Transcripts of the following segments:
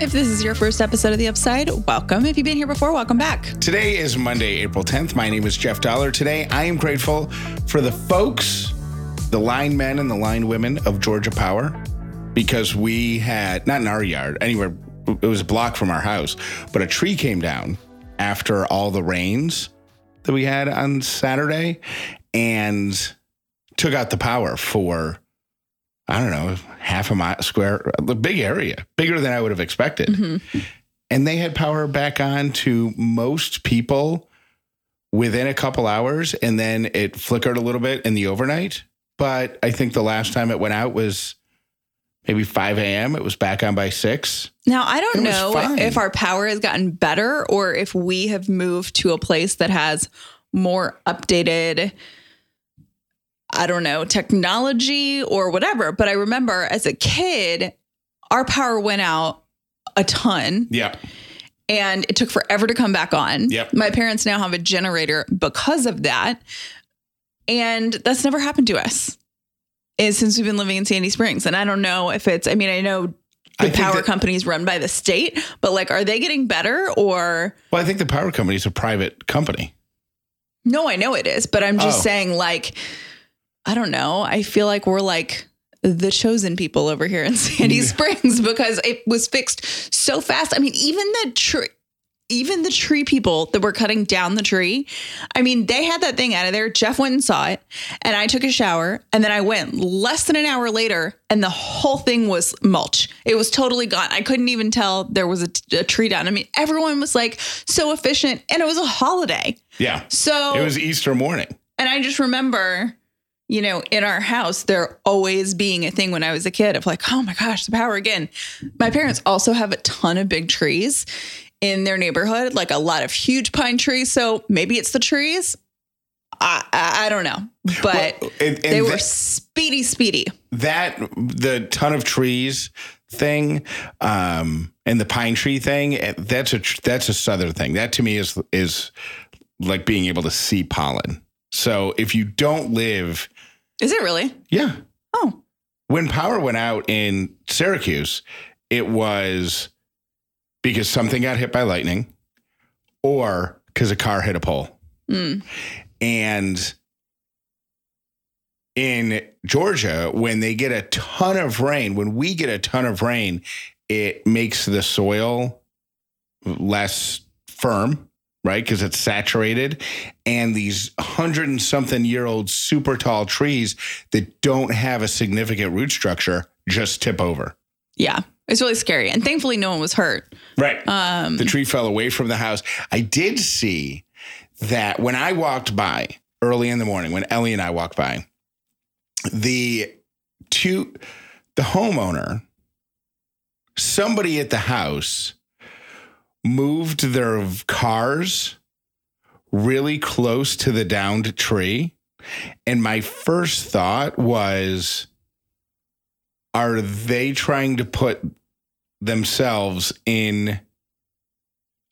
If this is your first episode of The Upside, welcome. If you've been here before, welcome back. Today is Monday, April 10th. My name is Jeff Dollar. Today, I am grateful for the folks, the line men and the line women of Georgia Power, because we had, not in our yard, anywhere, it was a block from our house, but a tree came down after all the rains that we had on Saturday and took out the power for, I don't know, half a mile square, a big area, bigger than I would have expected. Mm-hmm. And they had power back on to most people within a couple hours. And then it flickered a little bit in the overnight. But I think the last time it went out was maybe 5 a.m. It was back on by six. Now, I don't know fine. if our power has gotten better or if we have moved to a place that has more updated, I don't know, technology or whatever. But I remember as a kid, our power went out a ton Yeah. and it took forever to come back on. Yep. My parents now have a generator because of that. And that's never happened to us eh, since we've been living in Sandy Springs. And I don't know if it's, I mean, I know the think power that- companies run by the state, but like, are they getting better or Well, I think the power company is a private company. no, I know it is, but I'm just Oh. saying, like, I don't know. I feel like we're like the chosen people over here in Sandy Springs because it was fixed so fast. I mean, even the tree, even the tree people that were cutting down the tree, I mean, they had that thing out of there. Jeff went and saw it, and I took a shower, and then I went less than an hour later, and the whole thing was mulch. It was totally gone. I couldn't even tell there was a, a tree down. I mean, everyone was like so efficient, and it was a holiday. Yeah. So It was Easter morning. and I just remember, you know, in our house, there always being a thing when I was a kid of like, oh my gosh, the power again. My parents also have a ton of big trees in their neighborhood, like a lot of huge pine trees. So maybe it's the trees. I, I, I don't know, but Well, and- and they were that- speedy, speedy. that the ton of trees thing um and the pine tree thing eh, that's a that's a southern thing that to me is is like being able to see pollen so if you don't live Is it really? yeah Oh, when power went out in Syracuse it was because something got hit by lightning or because a car hit a pole mm. and in Georgia, when they get a ton of rain, when we get a ton of rain, it makes the soil less firm, right? Because it's saturated. And these hundred and something year old super tall trees that don't have a significant root structure just tip over. yeah. It's really scary. And thankfully, no one was hurt. Right. Um, the tree fell away from the house. I did see that when I walked by early in the morning, when Ellie and I walked by, the two, the homeowner, somebody at the house moved their cars really close to the downed tree. And my first thought was, are they trying to put themselves in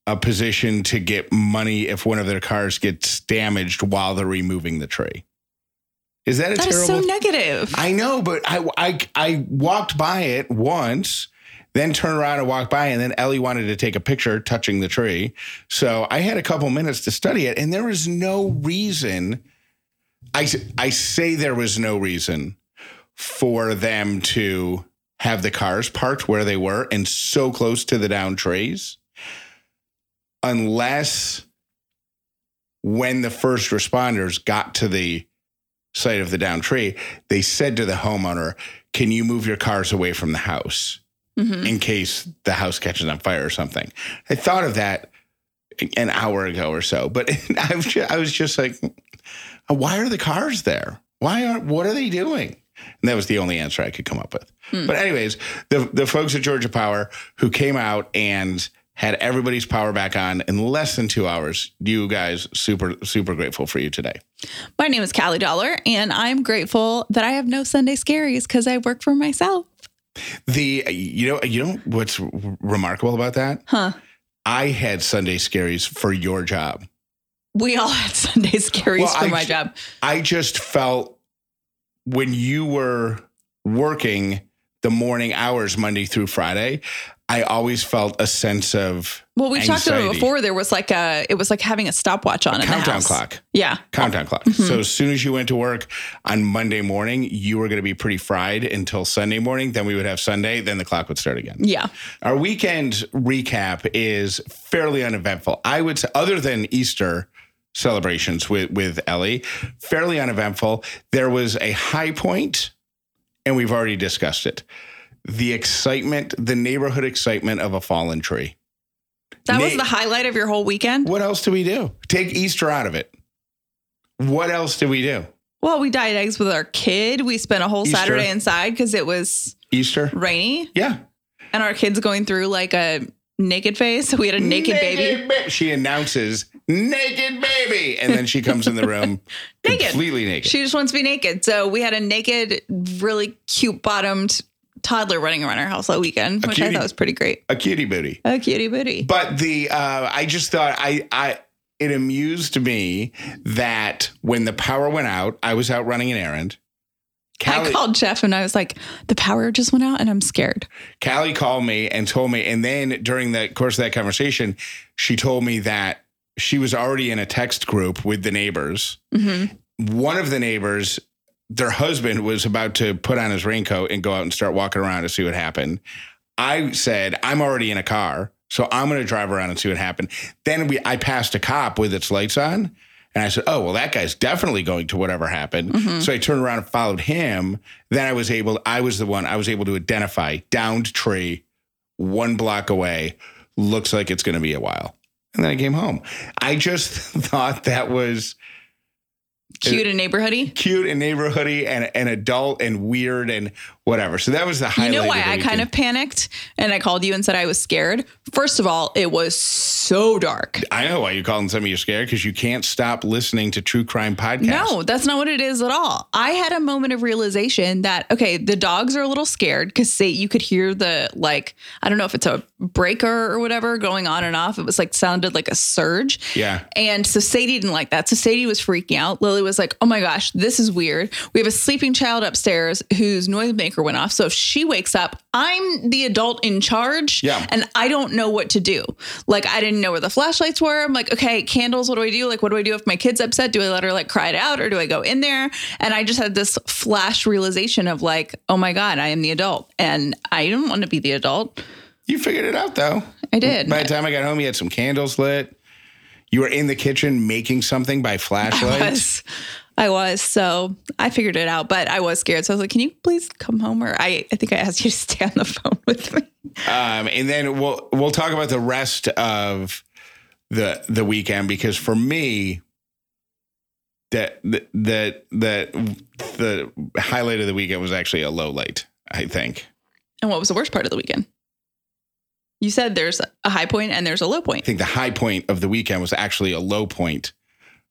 a position to get money if one of their cars gets damaged while they're removing the tree. Is that a that is terrible? so negative. I know, but I, I I walked by it once, then turn around and walk by, and then Ellie wanted to take a picture touching the tree. So I had a couple minutes to study it, and there was no reason. I, I say there was no reason for them to have the cars parked where they were and so close to the down trees, unless when the first responders got to the site of the down tree, they said to the homeowner, Can you move your cars away from the house Mhm. in case the house catches on fire or something? I thought of that an hour ago or so, but I was just, I was just like, Why are the cars there? Why are what are they doing? And that was the only answer I could come up with. Hmm. But anyways, the the folks at Georgia Power who came out and had everybody's power back on in less than two hours. You guys, super super grateful for you today. My name is Callie Dollar, and I'm grateful that I have no Sunday scaries because I work for myself. The you know you know what's remarkable about that? Huh. I had Sunday scaries for your job. We all had Sunday scaries Well, for I my ju- job. I just felt when you were working the morning hours Monday through Friday, I always felt a sense of Well, we've talked about it before. There was like a, it was like having a stopwatch on the countdown clock. Yeah. Countdown clock. Mm-hmm. So as soon as you went to work on Monday morning, you were going to be pretty fried until Sunday morning. Then we would have Sunday. Then the clock would start again. Yeah. Our weekend recap is fairly uneventful. I would say, other than Easter celebrations with, with Ellie, fairly uneventful. There was a high point, and we've already discussed it. The excitement, the neighborhood excitement of a fallen tree. That was the highlight of your whole weekend. What else do we do? Take Easter out of it. What else do we do? Well, we dyed eggs with our kid. We spent a whole Easter. Saturday inside because it was Easter? rainy Yeah. and our kid's going through like a naked phase. So we had a naked, baby. ba- She announces naked baby, and then she comes in the room Naked. completely naked. She just wants to be naked. So we had a naked, really cute bottomed toddler running around our house all weekend, A which I thought was pretty great. a cutie booty. A cutie booty. But the uh, I just thought I I it amused me that when the power went out, I was out running an errand. I called Jeff and I was like, the power just went out and I'm scared. Callie called me and told me, and then during the course of that conversation, she told me that she was already in a text group with the neighbors. hmm One of the neighbors, their husband was about to put on his raincoat and go out and start walking around to see what happened. I said, I'm already in a car, so I'm going to drive around and see what happened. Then we, I passed a cop with its lights on, and I said, Oh, well, that guy's definitely going to whatever happened. Mhm. So I turned around and followed him. Then I was able, I was the one, I was able to identify downed tree, one block away. Looks like it's going to be a while. And then I came home. I just thought that was Cute and neighborhoody. cute and neighborhoody and, and adult and weird and whatever. So that was the highlight. You know why I kind of panicked and I called you and said I was scared? First of all, it was so dark. I know why you calling some of you scared because you can't stop listening to true crime podcasts. No, that's not what it is at all. I had a moment of realization that okay, the dogs are a little scared because say you could hear the like I don't know if it's a breaker or whatever going on and off. It was like sounded like a surge. Yeah. And so Sadie didn't like that. So Sadie was freaking out. Lily was like, "Oh my gosh, this is weird. We have a sleeping child upstairs whose noisemaker went off. So if she wakes up, I'm the adult in charge, Yeah. and I don't know what to do. Like I didn't know where the flashlights were. I'm like, okay, candles. What do I do? Like, what do I do if my kid's upset? Do I let her like cry it out, or do I go in there? And I just had this flash realization of like, oh my god, I am the adult, and I don't want to be the adult. You figured it out though. I did. By the time I got home, you had some candles lit. You were in the kitchen making something by flashlight. I was. So I figured it out, but I was scared. So I was like, can you please come home? Or I, I think I asked you to stay on the phone with me. Um, and then we'll we'll talk about the rest of the the weekend because for me, that that that that the highlight of the weekend was actually a low light. I think. And what was the worst part of the weekend? You said there's a high point and there's a low point. I think the high point of the weekend was actually a low point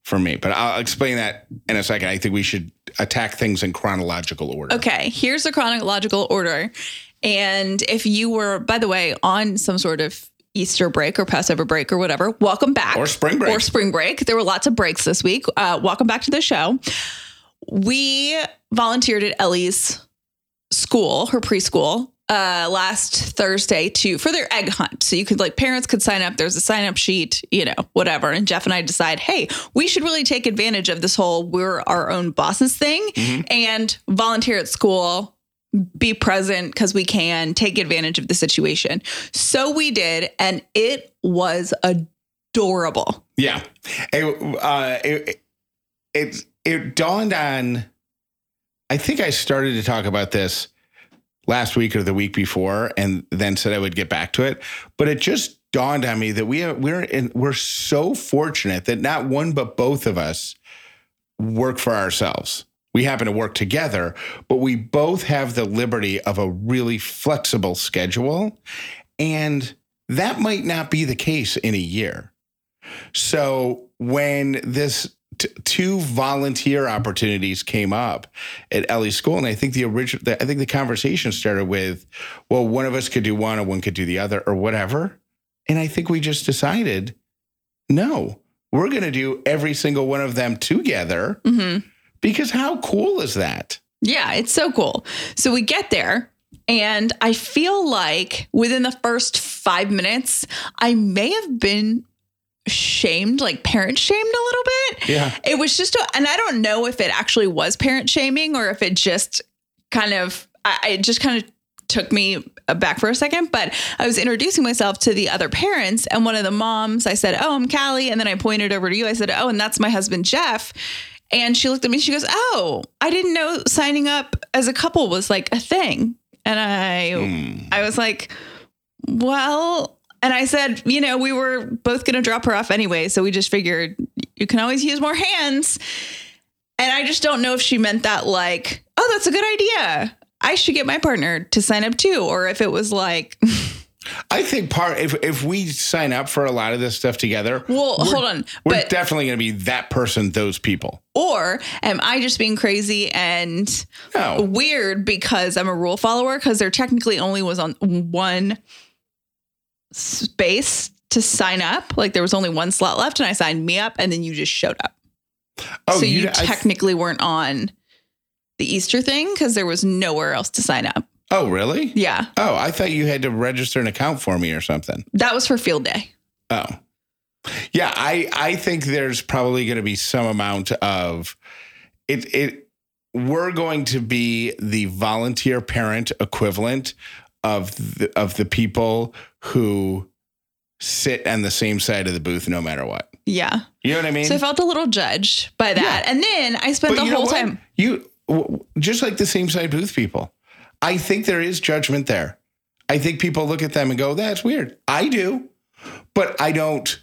for me. But I'll explain that in a second. I think we should attack things in chronological order. Okay, here's the chronological order. And if you were, by the way, on some sort of Easter break or Passover break or whatever, welcome back. Or spring break. Or spring break. There were lots of breaks this week. Uh, welcome back to the show. We volunteered at Ellie's school, her preschool, uh, last Thursday to for their egg hunt. So you could like parents could sign up. There's a sign up sheet, you know, whatever. And Jeff and I decide, hey, we should really take advantage of this whole we're our own bosses thing and volunteer at school be present because we can take advantage of the situation. So we did, and it was adorable. Yeah. It, uh, it, it, it dawned on, I think I started to talk about this last week or the week before and then said I would get back to it. But it just dawned on me that we are, we're in, we're so fortunate that not one, but both of us work for ourselves. We happen to work together, but we both have the liberty of a really flexible schedule. And that might not be the case in a year. So when this t- two volunteer opportunities came up at Ellie School, and I think the original, the, I think the conversation started with, well, one of us could do one, or one could do the other, or whatever. And I think we just decided, no, we're going to do every single one of them together hmm because how cool is that? Yeah, it's so cool. So we get there And I feel like within the first five minutes, I may have been shamed, like parent shamed a little bit. Yeah. It was just, a, and I don't know if it actually was parent shaming or if it just kind of, I, I just kind of took me back for a second, but I was introducing myself to the other parents. And one of the moms, I said, Oh, I'm Callie. And then I pointed over to you. I said, Oh, and that's my husband, Jeff. And she looked at me, she goes, Oh, I didn't know signing up as a couple was like a thing. And I, Hmm. I was like, Well, and I said, you know, we were both going to drop her off anyway. So we just figured you can always use more hands. And I just don't know if she meant that like, oh, that's a good idea. I should get my partner to sign up too. Or if it was like, I think part if if we sign up for a lot of this stuff together, well, we're- hold on. we're But, definitely going to be that person, those people. or am I just being crazy and No, weird because I'm a rule follower? Because there technically only was on one space to sign up. Like there was only one slot left and I signed me up and then you just showed up. oh, so you, I- technically weren't on the Easter thing because there was nowhere else to sign up. oh, really? Yeah. Oh, I thought you had to register an account for me or something. That was for field day. Oh, yeah. I I think there's probably going to be some amount of it. It we're going to be the volunteer parent equivalent of the, of the people who sit on the same side of the booth no matter what. Yeah. You know what I mean? So I felt a little judged by that. Yeah. And then I spent But the whole time. You just like the same side booth people. I think there is judgment there. I think people look at them and go, "That's weird." I do, but I don't.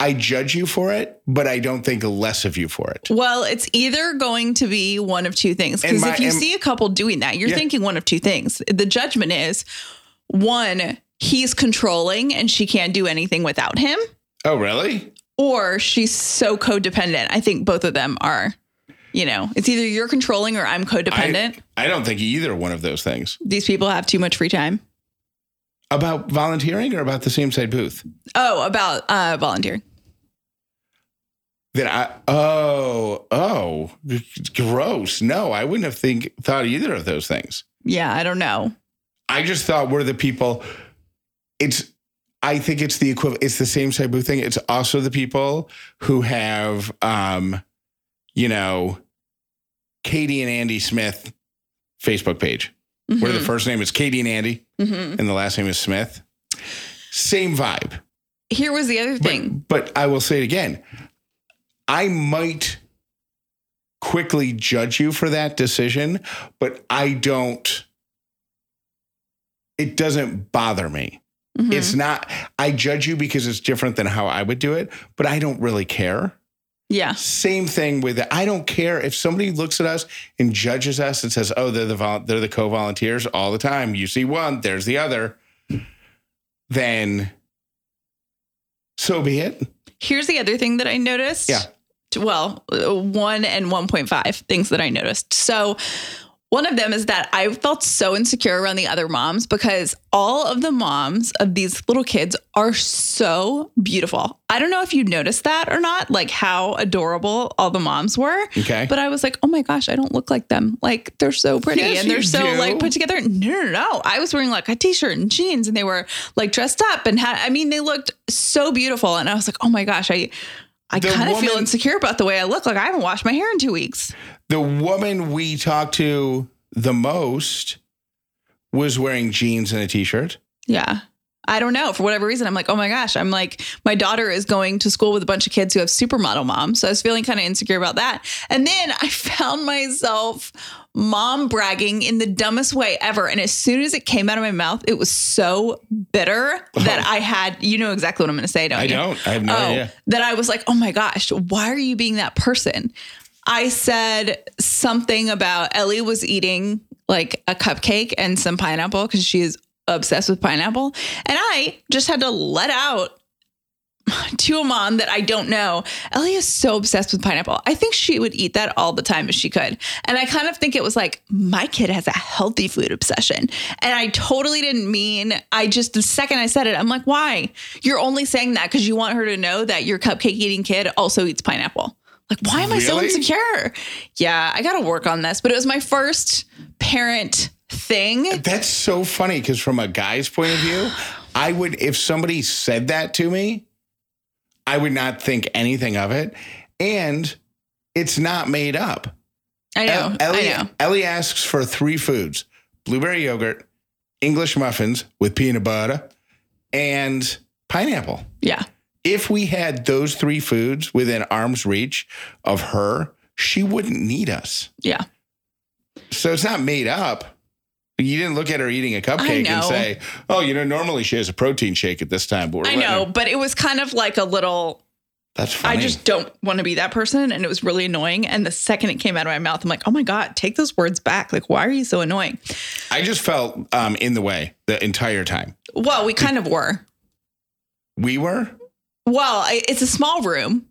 I judge you for it, but I don't think less of you for it. Well, it's either going to be one of two things. Because if you and- see a couple doing that, you're Yeah. thinking one of two things. The judgment is one, he's controlling and she can't do anything without him, Oh, really? or she's so codependent. I think both of them are, you know, it's either you're controlling or I'm codependent. I, I don't think either one of those things These people have too much free time. about volunteering or about the same side booth. Oh, about uh, volunteering. Then I oh oh gross. No, I wouldn't have think thought either of those things. Yeah, I don't know. I just thought we're the people. It's, I think it's the equivalent. It's the same type of thing. It's also the people who have, um, you know, Katie and Andy Smith Facebook page, where the first name is Katie and Andy Mhm. and the last name is Smith. Same vibe. Here was the other thing. But, but I will say it again. I might quickly judge you for that decision, but I don't. It doesn't bother me. Mhm. It's not, I judge you because it's different than how I would do it, but I don't really care. yeah. Same thing with it. I don't care if somebody looks at us and judges us and says, "Oh, they're the vol- they're the co-volunteers all the time." You see one, there's the other. Then, so be it. Here's the other thing that I noticed. Yeah. Well, uh, one and 1.5 things that I noticed. So, one of them is that I felt so insecure around the other moms because all of the moms of these little kids are so beautiful. I don't know if you noticed that or not, like how adorable all the moms were. Okay. But I was like, oh my gosh, I don't look like them. Like they're so pretty Yes, and they're so do. like put together. No, no, no. I was wearing like a t-shirt and jeans and they were like dressed up and had, I mean, they looked so beautiful. And I was like, oh my gosh, I, I kind of feel insecure about the way I look. Like I haven't washed my hair in two weeks. The woman we talked to the most was wearing jeans and a t-shirt. Yeah. I don't know. For whatever reason, I'm like, oh my gosh, I'm like, my daughter is going to school with a bunch of kids who have supermodel moms. So I was feeling kind of insecure about that. And then I found myself mom bragging in the dumbest way ever. And as soon as it came out of my mouth, it was so bitter that I had, you know exactly what I'm going to say, don't I you? don't. I have no oh, idea. that I was like, oh my gosh, why are you being that person? I said something about Ellie was eating like a cupcake and some pineapple because she is obsessed with pineapple. And I just had to let out to a mom that I don't know. Ellie is so obsessed with pineapple. I think she would eat that all the time if she could. And I kind of think it was like, my kid has a healthy food obsession. And I totally didn't mean, I just, the second I said it, I'm like, why? You're only saying that because you want her to know that your cupcake eating kid also eats pineapple. Like, why am I so insecure? Yeah, I got to work on this. But it was my first parent thing. That's so funny because from a guy's point of view, I would if somebody said that to me, I would not think anything of it. And it's not made up. I know. Ellie, I know. Ellie asks for three foods: blueberry yogurt, English muffins with peanut butter, and pineapple. Yeah. If we had those three foods within arm's reach of her, she wouldn't need us. Yeah. So it's not made up. You didn't look at her eating a cupcake and say, "Oh, you know, normally she has a protein shake at this time." But I know, her- but it was kind of like a little That's funny. I just don't want to be that person. And it was really annoying. And the second it came out of my mouth, I'm like, oh my God, take those words back. Like, why are you so annoying? I just felt um, in the way the entire time. Well, we kind of were. We were. Well, I, it's a small room.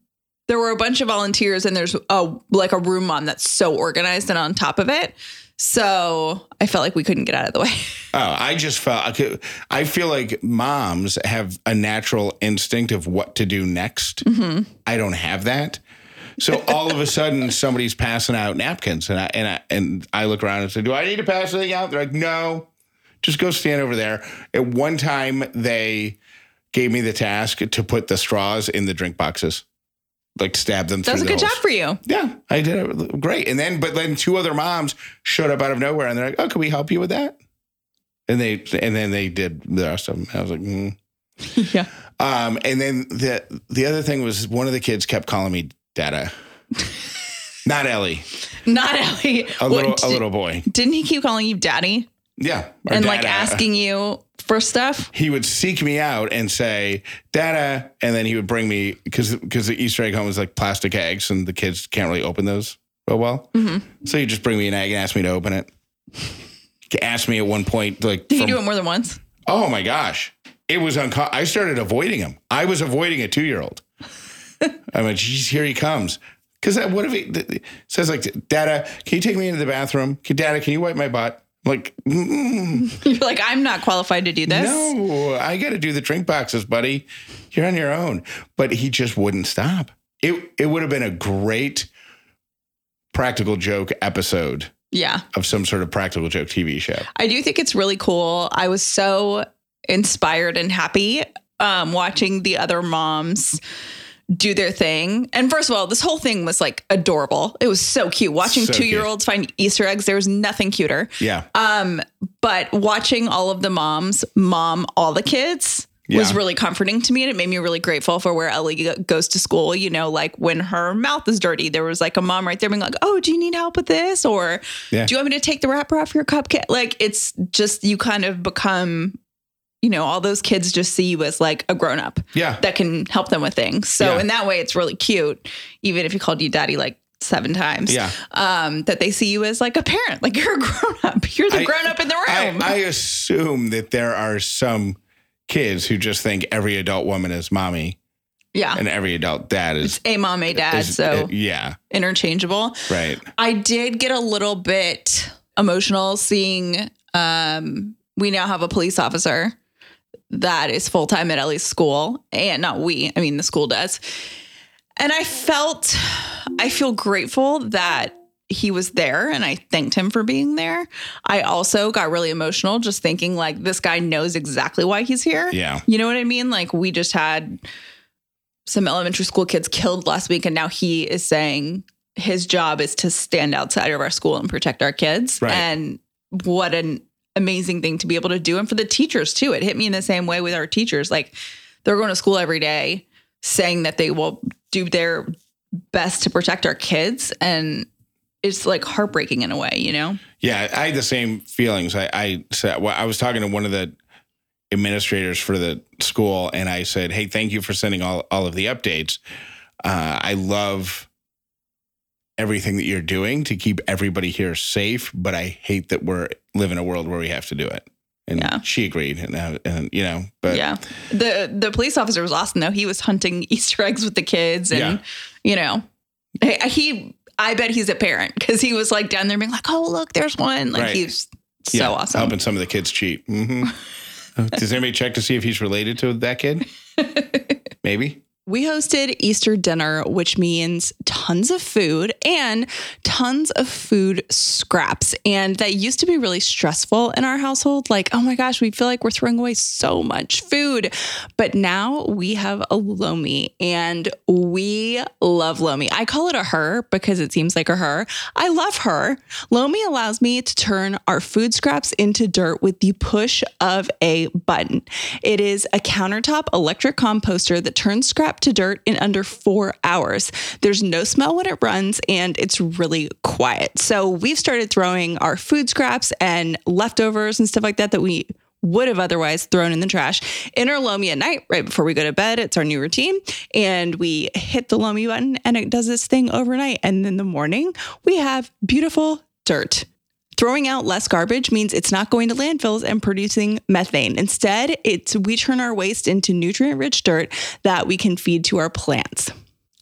There were a bunch of volunteers, and there's a like a room mom that's so organized and on top of it. So I felt like we couldn't get out of the way. Oh, I just felt I could. I feel like moms have a natural instinct of what to do next. Mm-hmm. I don't have that. So all of a sudden, somebody's passing out napkins, and I and I and I look around and say, "Do I need to pass anything out?" They're like, "No, just go stand over there." At one time, they gave me the task to put the straws in the drink boxes, like stab them. That was a through good the job for you. Yeah, I did it great. And then, but then two other moms showed up out of nowhere, and they're like, "Oh, can we help you with that?" And they, and then they did the rest of them. I was like, mm. yeah. um, and then the the other thing was one of the kids kept calling me Dada, not Ellie, Not Ellie. a little a little boy. Didn't he keep calling you daddy Yeah, and like asking you for stuff? He would seek me out and say Dada, and then he would bring me because because the Easter egg home is like plastic eggs, and the kids can't really open those real well. Mm-hmm. So he'd just bring me an egg and ask me to open it. He asked me at one point, like, Did he from- do it more than once? oh my gosh, it was unco- I started avoiding him. I was avoiding a two year old. I'm like, geez, here he comes. Because what if he th- th- says like, Dada, can you take me into the bathroom? Can, Dada, can you wipe my butt? Like, mm, You're like, I'm not qualified to do this. no, I got to do the drink boxes, buddy. You're on your own. But he just wouldn't stop. It it would have been a great practical joke episode Yeah. of some sort of practical joke TV show. I do think it's really cool. I was so inspired and happy um, watching the other moms do their thing. And first of all, this whole thing was like adorable. It was so cute. Watching So two year olds find Easter eggs, there was nothing cuter. Yeah. Um, but watching all of the moms mom all the kids was really comforting to me and it made me really grateful for where Ellie goes to school. You know, like when her mouth is dirty, there was like a mom right there being like, Oh, do you need help with this? Or Yeah. do you want me to take the wrapper off your cupcake? Like it's just you kind of become, you know, all those kids just see you as like a grown up Yeah. that can help them with things. So Yeah. in that way, it's really cute, even if he called you daddy like seven times. Yeah. Um, that they see you as like a parent, like you're a grown up. You're the I- grown up in the room. I assume that there are some kids who just think every adult woman is mommy yeah. and every adult dad is. a mom, a dad, is- so yeah, interchangeable. right. I did get a little bit emotional seeing um we now have a police officer that is full time at Ellie's school. And not we, I mean the school does. And I felt I feel grateful that he was there and I thanked him for being there. I also got really emotional just thinking like this guy knows exactly why he's here. Yeah. You know what I mean? Like we just had some elementary school kids killed last week, and now he is saying his job is to stand outside of our school and protect our kids. Right. And what an amazing thing to be able to do. And for the teachers too. It hit me in the same way with our teachers. Like they're going to school every day saying that they will do their best to protect our kids. And it's like heartbreaking in a way, you know? Yeah, I had the same feelings. I, I said well, I was talking to one of the administrators for the school, and I said, "Hey, thank you for sending all all of the updates. Uh, I love everything that you're doing to keep everybody here safe, but I hate that we're live in a world where we have to do it." And Yeah. she agreed, and, uh, and you know, but yeah. The the police officer was awesome though. He was hunting Easter eggs with the kids and Yeah. you know, he, he I bet he's a parent because he was like down there being like, "Oh, look, there's one." Like Right. he's so yeah, awesome. helping some of the kids cheat. hmm Does anybody check to see if he's related to that kid? Maybe. We hosted Easter dinner, which means tons of food and tons of food scraps. And that used to be really stressful in our household. Like, oh my gosh, we feel like we're throwing away so much food. But now we have a Lomi and we love Lomi. I call it a her because it seems like a her. I love her. Lomi allows me to turn our food scraps into dirt with the push of a button. It is a countertop electric composter that turns to dirt in under four hours. There's no smell when it runs and it's really quiet. So we've started throwing our food scraps and leftovers and stuff like that that we would have otherwise thrown in the trash in our Lomi at night right before we go to bed. It's our new routine. And we hit the Lomi button and it does this thing overnight. And in the morning, we have beautiful dirt. Throwing out less garbage means it's not going to landfills and producing methane. Instead, it's we turn our waste into nutrient-rich dirt that we can feed to our plants.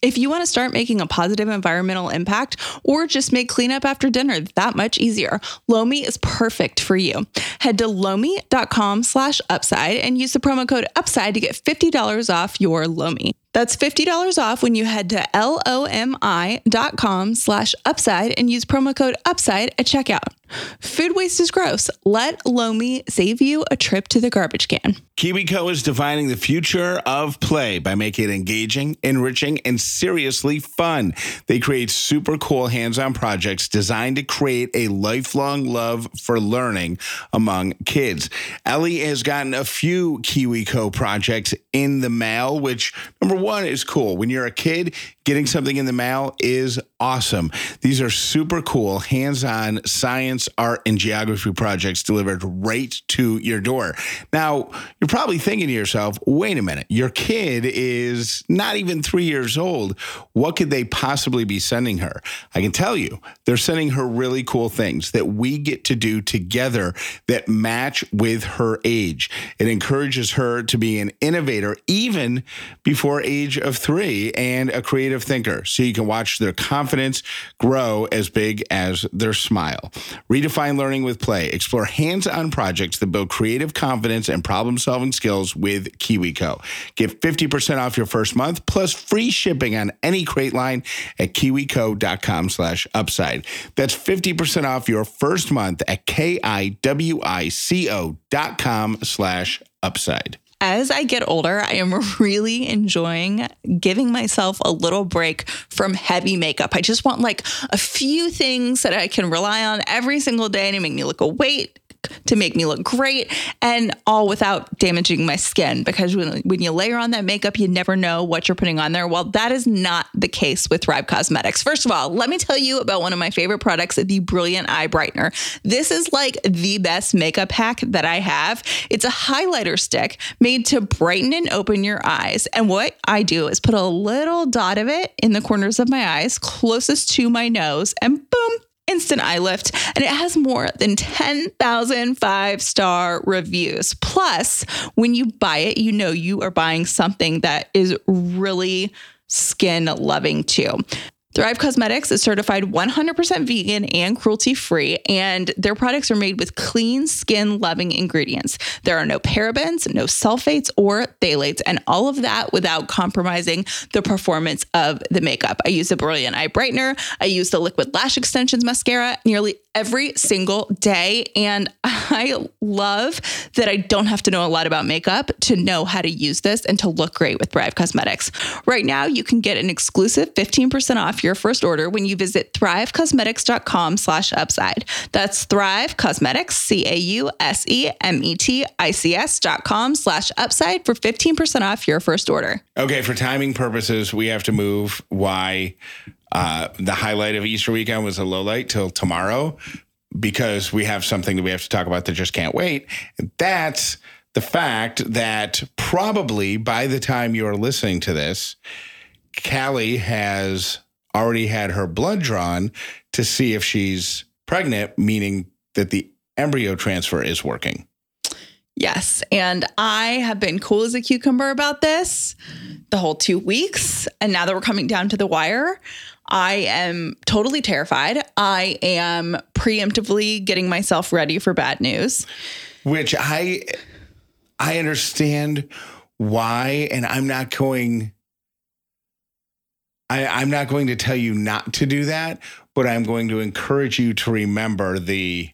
If you want to start making a positive environmental impact or just make cleanup after dinner that much easier, Lomi is perfect for you. Head to lomi.com slash upside and use the promo code upside to get $50 off your Lomi. That's $50 off when you head to lomi.com slash upside and use promo code upside at checkout. Food waste is gross. Let Lomi save you a trip to the garbage can. KiwiCo is defining the future of play by making it engaging, enriching, and seriously fun. They create super cool hands on projects designed to create a lifelong love for learning among kids. Ellie has gotten a few KiwiCo projects in the mail, which number one is cool. When you're a kid, getting something in the mail is awesome. These are super cool hands on science, art, and geography projects delivered right to your door. Now, you're probably thinking to yourself, wait a minute, your kid is not even three years old. What could they possibly be sending her? I can tell you, they're sending her really cool things that we get to do together that match with her age. It encourages her to be an innovator even before age of three and a creative thinker so you can watch their confidence grow as big as their smile. Redefine learning with play. Explore hands on projects that build creative confidence and problem solving skills with KiwiCo. Get 50% off your first month plus free shipping on any crate line at kiwico.com slash upside. That's 50% off your first month at K-I-W-I-C-O dot com slash upside as I get older, I am really enjoying giving myself a little break from heavy makeup. I just want like a few things that I can rely on every single day to make me look awake to make me look great and all without damaging my skin. Because when, when you layer on that makeup you never know what you're putting on there. Well that is not the case with Thrive Causemetics. First of all let me tell you about one of my favorite products the brilliant eye brightener. This is like the best makeup hack that i have. It's a highlighter stick made to brighten and open your eyes. And what i do is put a little dot of it in the corners of my eyes closest to my nose and boom instant eye lift, and it has more than 10,000 five star reviews. Plus, when you buy it, you know you are buying something that is really skin loving too. Thrive Causemetics is certified 100% vegan and cruelty free, and their products are made with clean, skin loving ingredients. There are no parabens, no sulfates, or phthalates, and all of that without compromising the performance of the makeup. I use the Brilliant Eye Brightener, I use the Liquid Lash Extensions Mascara nearly every single day. And I love that I don't have to know a lot about makeup to know how to use this and to look great with Thrive Causemetics. Right now, you can get an exclusive 15% off your first order when you visit thrivecausemetics.com slash upside. That's Thrive Causemetics, C-A-U-S-E-M-E-T-I-C-S dot com slash upside for 15% off your first order. Okay, for timing purposes, we have to move why uh, the highlight of Easter weekend was a low light till tomorrow because we have something that we have to talk about that just can't wait. That's the fact that probably by the time you're listening to this, Callie has already had her blood drawn to see if she's pregnant, meaning that the embryo transfer is working. Yes. And I have been cool as a cucumber about this the whole two weeks. And now that we're coming down to the wire, I am totally terrified. I am preemptively getting myself ready for bad news. Which I I understand why and I'm not going I, I'm not going to tell you not to do that, but I'm going to encourage you to remember the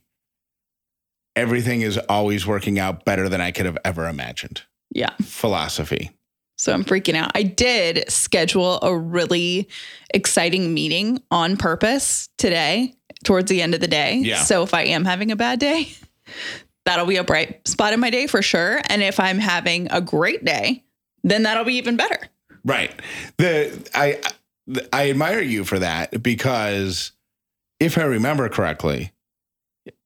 everything is always working out better than I could have ever imagined Yeah. philosophy. So I'm freaking out. I did schedule a really exciting meeting on purpose today towards the end of the day. Yeah. So if I am having a bad day, that'll be a bright spot in my day for sure. And if I'm having a great day, then that'll be even better. Right. The I I admire you for that because if I remember correctly,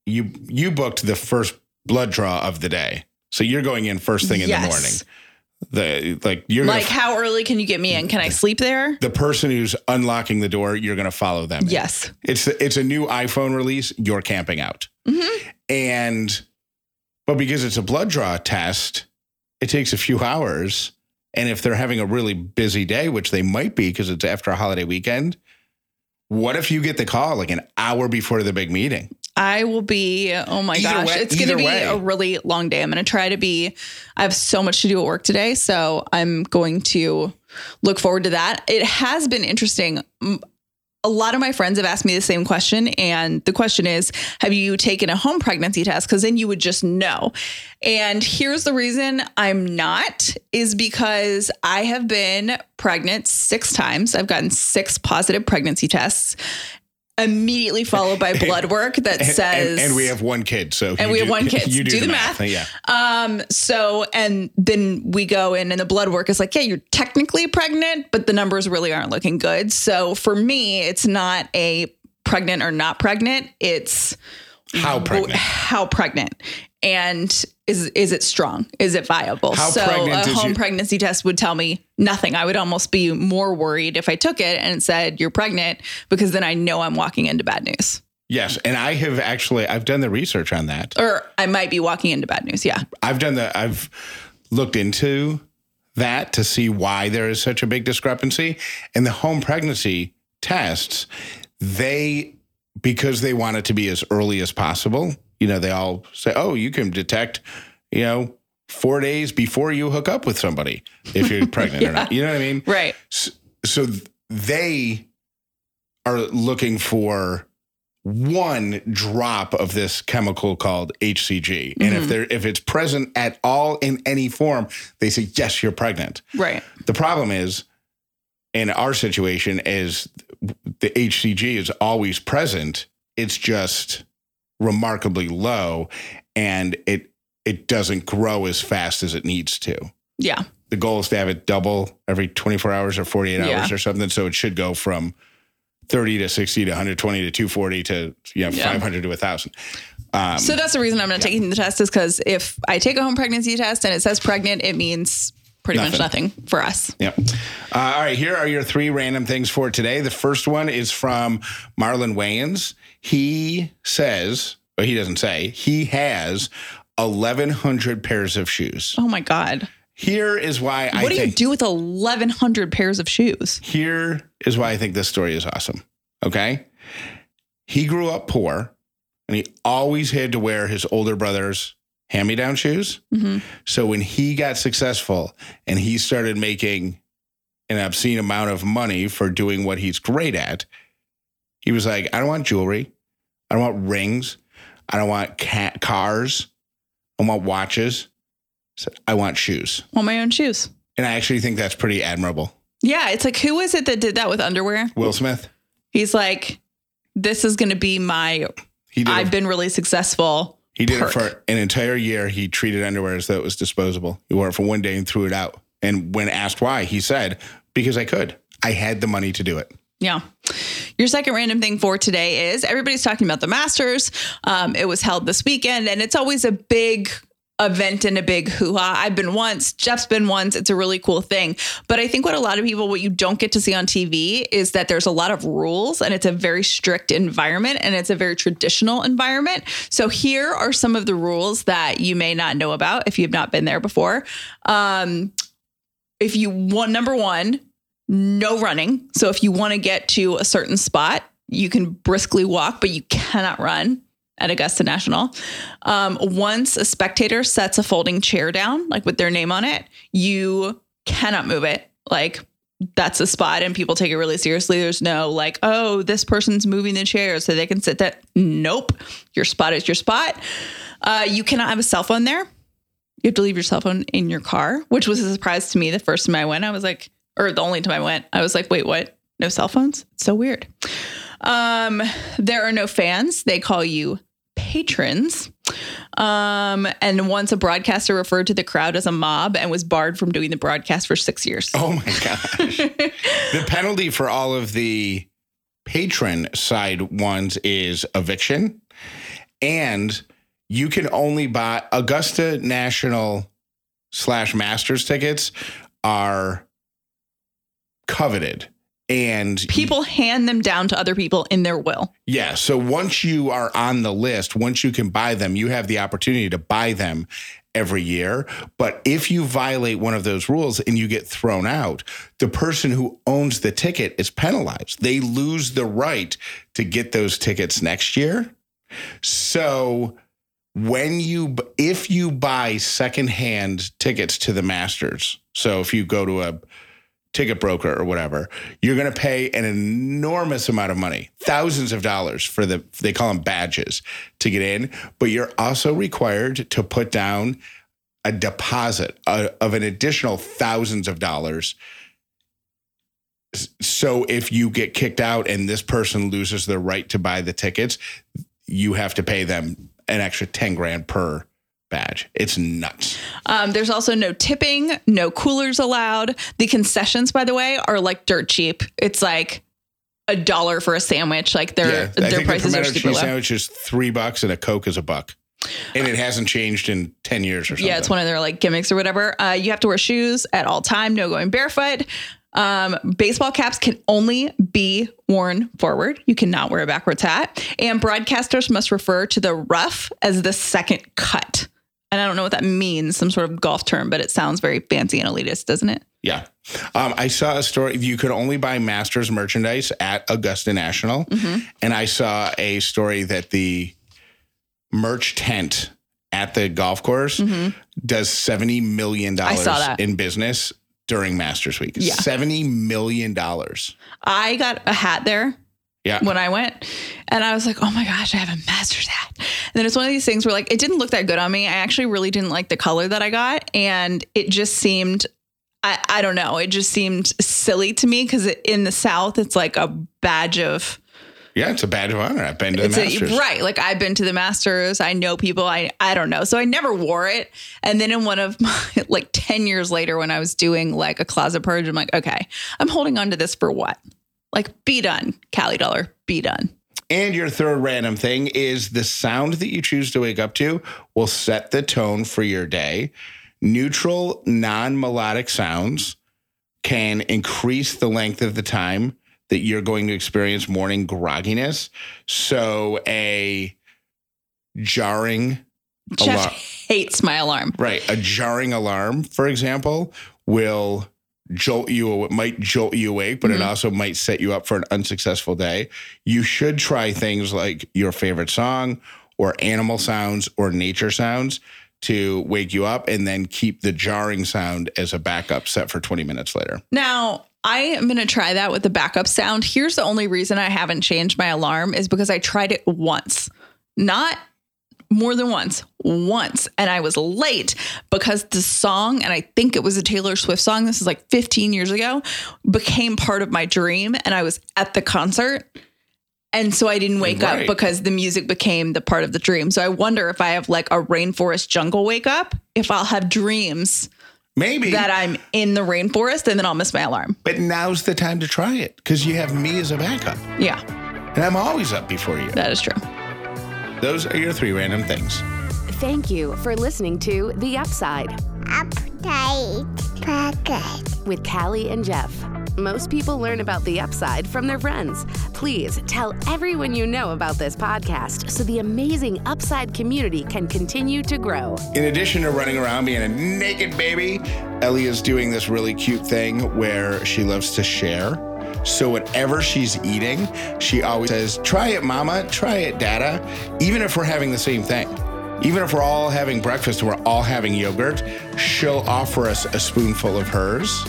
you you booked the first blood draw of the day. So you're going in first thing in the Yes. morning. The like you're Like, gonna, how early can you get me in? Can I sleep there? the person who's unlocking the door, you're going to follow them. in. Yes. It's it's a new iPhone release. You're camping out, Mhm. and but because it's a blood draw test, it takes a few hours. And if they're having a really busy day, which they might be because it's after a holiday weekend, what if you get the call like an hour before the big meeting? I will be, oh my Either gosh, way- it's going to be way. a really long day. I'm going to try to be, I have so much to do at work today. So I'm going to look forward to that. It has been interesting. A lot of my friends have asked me the same question. And the question is Have you taken a home pregnancy test? Because then you would just know. And here's the reason I'm not is because I have been pregnant six times. I've gotten six positive pregnancy tests. Immediately followed by blood work that And, says, and, and we have one kid, so And we have one kid. You do, Do the, the math. math. Yeah, Um, so and then we go in and the blood work is like, yeah, you're technically pregnant, but the numbers really aren't looking good. So for me, it's not a pregnant or not pregnant. It's how pregnant? how pregnant. And is is it strong? Is it viable? How so a home your- pregnancy test would tell me nothing. I would almost be more worried if I took it and it said you're pregnant because then I know I'm walking into bad news. Yes, and I have actually I've done the research on that. Or I might be walking into bad news. Yeah. I've done the I've looked into that to see why there is such a big discrepancy. And the home pregnancy tests, they because they want it to be as early as possible, you know, they all say, Oh, you can detect, you know, four days before you hook up with somebody if you're pregnant or not. You know what I mean? Right. S- So they are looking for one drop of this chemical called HCG, and if mm-hmm. they're if it's present at all in any form, they say yes, you're pregnant. Right. The problem is, in our situation, is the HCG is always present. It's just remarkably low, and it it doesn't grow as fast as it needs to Yeah. the goal is to have it double every 24 hours or 48 hours Yeah. or something. So it should go from 30 to 60 to 120 to 240 to you know, Yeah. 500 to 1,000. Um, So that's the reason I'm not taking the test is because if I take a home pregnancy test and it says pregnant, it means pretty much nothing for us. Yep. Uh, all right, here are your three random things for today. The first one is from Marlon Wayans. He says, but he doesn't say, he has 1,100 pairs of shoes. Oh my God. Here is why I What do think. you do with 1,100 pairs of shoes? Here is why I think this story is awesome. Okay. He grew up poor and he always had to wear his older brother's hand me down shoes. Mhm. So when he got successful and he started making an obscene amount of money for doing what he's great at, he was like, I don't want jewelry. I don't want rings. I don't want cat cars. I want watches. So I want shoes. Want my own shoes. And I actually think that's pretty admirable. Yeah. It's like, who is it that did that with underwear? Will Smith, He's like, this is going to be my, he did I've been really successful. He did it for an entire year. He treated underwear as though it was disposable. He wore it for one day and threw it out. And when asked why, he said, Because I could. I had the money to do it. Yeah. Your second random thing for today is everybody's talking about the Masters. Um, it was held this weekend, and it's always a big event and a big hoo ha. I've been once, Jeff's been once. It's a really cool thing. But I think what a lot of people, what you don't get to see on TV is that there's a lot of rules and it's a very strict environment and it's a very traditional environment. So here are some of the rules that you may not know about if you've not been there before. Um, if you want, number one, no running. So if you want to get to a certain spot, you can briskly walk, but you cannot run at Augusta National. Um, once a spectator sets a folding chair down, like with their name on it, you cannot move it. Like that's a spot and people take it really seriously. There's no like, oh, this person's moving the chair so they can sit that. Nope. Your spot is your spot. Uh, you cannot have a cell phone there. You have to leave your cell phone in your car, which was a surprise to me the first time I went. I was like, or the only time I went, I was like, wait, what? No cell phones? It's so weird. Um, there are no fans. They call you patrons. Um, and once a broadcaster referred to the crowd as a mob and was barred from doing the broadcast for six years. Oh my gosh. the penalty for all of the patron side ones is eviction. And you can only buy Augusta National slash Masters tickets are coveted. And People hand them down to other people in their will. yeah, so once you are on the list, once you can buy them, you have the opportunity to buy them every year. But if you violate one of those rules and you get thrown out, the person who owns the ticket is penalized. They lose the right to get those tickets next year. So when you if you buy secondhand tickets to the Masters, so if you go to a ticket broker or whatever, you're going to pay an enormous amount of money, thousands of dollars for the they call them badges to get in, but you're also required to put down a deposit of an additional thousands of dollars. So if you get kicked out and this person loses their right to buy the tickets, you have to pay them an extra 10 grand per badge. It's nuts. Um, there's also no tipping, no coolers allowed. The concessions, by the way, are like dirt cheap. It's like a dollar for a sandwich. Like their Yeah, their prices a are super cheese low. sandwich is three bucks and a Coke is a buck. And it hasn't changed in 10 years or something. Yeah, it's one of their like gimmicks or whatever. Uh, you have to wear shoes at all time. No going barefoot. Um, baseball caps can only be worn forward. You cannot wear a backwards hat. And broadcasters must refer to the rough as the second cut. And I don't know what that means, some sort of golf term, but it sounds very fancy and elitist, doesn't it? Yeah. Um, I saw a story. You could only buy Masters merchandise at Augusta National. Mm-hmm. And I saw a story that the merch tent at the golf course does $70 million Mm-hmm. I saw that. in business during Masters Week. Yeah. $70 million. I got a hat there Yeah. when I went. And I was like, oh my gosh, I have a master's hat. And then it's one of these things where like it didn't look that good on me. I actually really didn't like the color that I got. And it just seemed I, I don't know. It just seemed silly to me because in the South, it's like a badge of Yeah, it's a badge of honor. I've been to the it's a, Masters. right. Like I've been to the Masters. I know people. I I don't know. So I never wore it. And then in one of my like ten years later, when I was doing like a closet purge, I'm like, okay, I'm holding on to this for what? Like, be done, Callie Dauler. Be done. And your third random thing is the sound that you choose to wake up to will set the tone for your day. Neutral, non melodic sounds can increase the length of the time that you're going to experience morning grogginess. So, a jarring, Jeff Alarm. hates my alarm. right, a jarring alarm, for example, will jolt you, it might jolt you awake, but it mm-hmm. also might set you up for an unsuccessful day. You should try things like your favorite song or animal sounds or nature sounds to wake you up and then keep the jarring sound as a backup set for 20 minutes later. Now, I am going to try that with the backup sound. Here's the only reason I haven't changed my alarm is because I tried it once, not more than once, once. And I was late because the song, and I think it was a Taylor Swift song, this is like 15 years ago, became part of my dream. And I was at the concert. And so I didn't wake Right. up because the music became the part of the dream. So I wonder if I have like a rainforest jungle wake up, if I'll have dreams Maybe, that I'm in the rainforest and then I'll miss my alarm. but now's the time to try it because you have me as a backup. Yeah, And I'm always up before you. that is true. Those are your three random things. Thank you for listening to The Upside Update Pocket. with Callie and Jeff. Most people learn about the upside from their friends. Please tell everyone you know about this podcast so the amazing upside community can continue to grow. In addition to running around being a naked baby, Ellie is doing this really cute thing where she loves to share. So whatever she's eating, she always says, "Try it, Mama. Try it, Dada." Even if we're having the same thing, even if we're all having breakfast and we're all having yogurt, she'll offer us a spoonful of hers,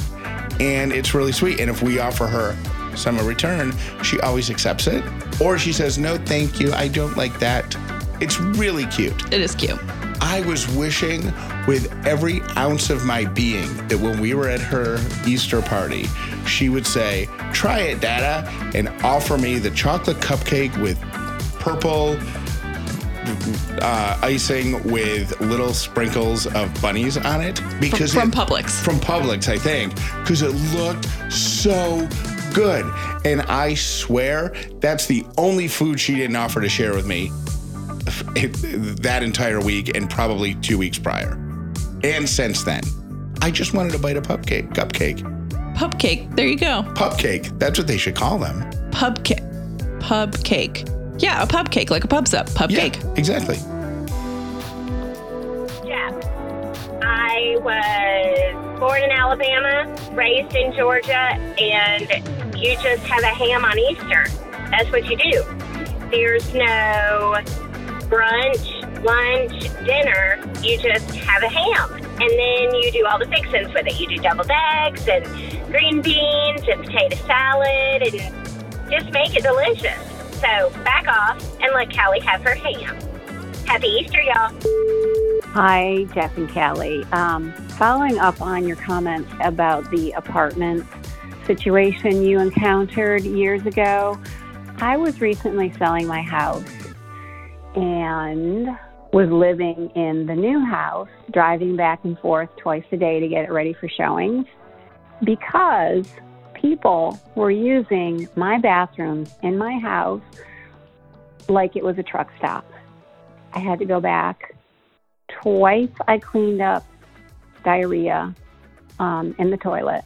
and it's really sweet. And if we offer her some a return, she always accepts it, or she says, "No, thank you, I don't like that." It's really cute. It is cute. I was wishing with every ounce of my being that when we were at her Easter party, she would say, Try it, Dada, and offer me the chocolate cupcake with purple uh, icing with little sprinkles of bunnies on it. Because from it- Publix. From Publix, I think, because it looked so good. And I swear that's the only food she didn't offer to share with me it, that entire week and probably two weeks prior. And since then, I just wanted a bite of cupcake. Cupcake. Pub cake. There you go. Pup cake. That's what they should call them. Pub cake. Pub cake. Yeah, a pub cake, like a pub's up. Pub Yeah, cake. exactly. Jeff. I was born in Alabama, raised in Georgia, and you just have a ham on Easter. That's what you do. There's no brunch, lunch, dinner. You just have a ham. And then you do all the fixings with it. You do deviled eggs and green beans and potato salad and just make it delicious. So back off and let Callie have her ham. Happy Easter, y'all. Hi, Jeff and Callie. Um, following up on your comments about the apartment situation you encountered years ago, I was recently selling my house and was living in the new house, driving back and forth twice a day to get it ready for showings because people were using my bathroom in my house like it was a truck stop. I had to go back twice I cleaned up diarrhea um, in the toilet.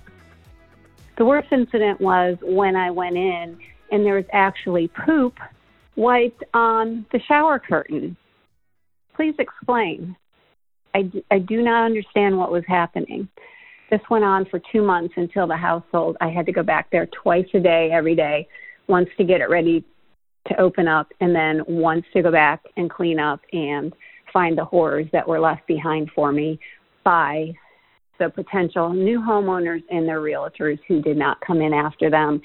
The worst incident was when I went in and there was actually poop wiped on the shower curtain. Please explain. I, d- I do not understand what was happening. This went on for two months until the house sold. I had to go back there twice a day, every day, once to get it ready to open up, and then once to go back and clean up and find the horrors that were left behind for me by the potential new homeowners and their realtors who did not come in after them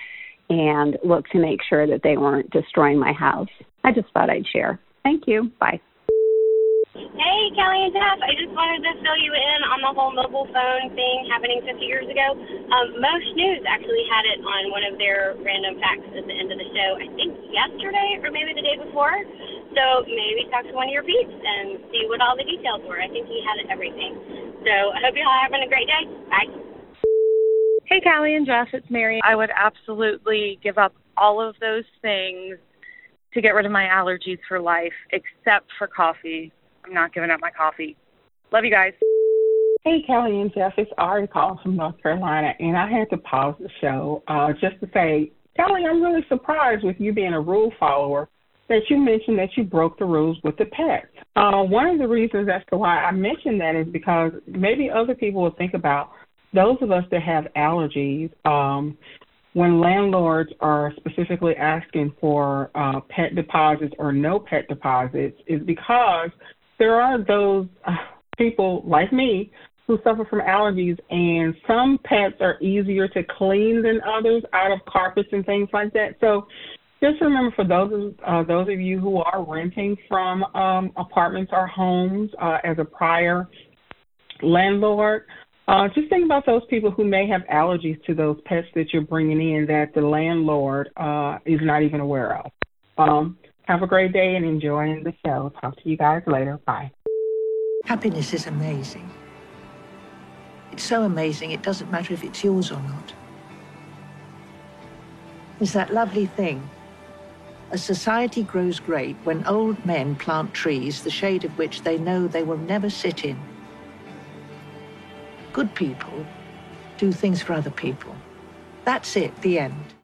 and look to make sure that they weren't destroying my house. I just thought I'd share. Thank you. Bye. Hey, Kelly and Jeff. I just wanted to fill you in on the whole mobile phone thing happening 50 years ago. Um, Most News actually had it on one of their random facts at the end of the show, I think yesterday or maybe the day before. So maybe talk to one of your peeps and see what all the details were. I think he had everything. So I hope you all having a great day. Bye. Hey, Callie and Jeff, it's Mary. I would absolutely give up all of those things to get rid of my allergies for life, except for coffee. I'm not giving up my coffee. Love you guys. Hey, Kelly and Jeff, it's Ari calling from North Carolina, and I had to pause the show uh, just to say, Kelly, I'm really surprised with you being a rule follower that you mentioned that you broke the rules with the pets. Uh, one of the reasons as to why I mentioned that is because maybe other people will think about those of us that have allergies. Um, when landlords are specifically asking for uh, pet deposits or no pet deposits, is because there are those uh, people like me who suffer from allergies, and some pets are easier to clean than others out of carpets and things like that. So just remember for those of, uh, those of you who are renting from um, apartments or homes uh, as a prior landlord, uh, just think about those people who may have allergies to those pets that you're bringing in that the landlord uh, is not even aware of. Um, have a great day and enjoy the show. Talk to you guys later. Bye. Happiness is amazing. It's so amazing, it doesn't matter if it's yours or not. It's that lovely thing. A society grows great when old men plant trees, the shade of which they know they will never sit in. Good people do things for other people. That's it, the end.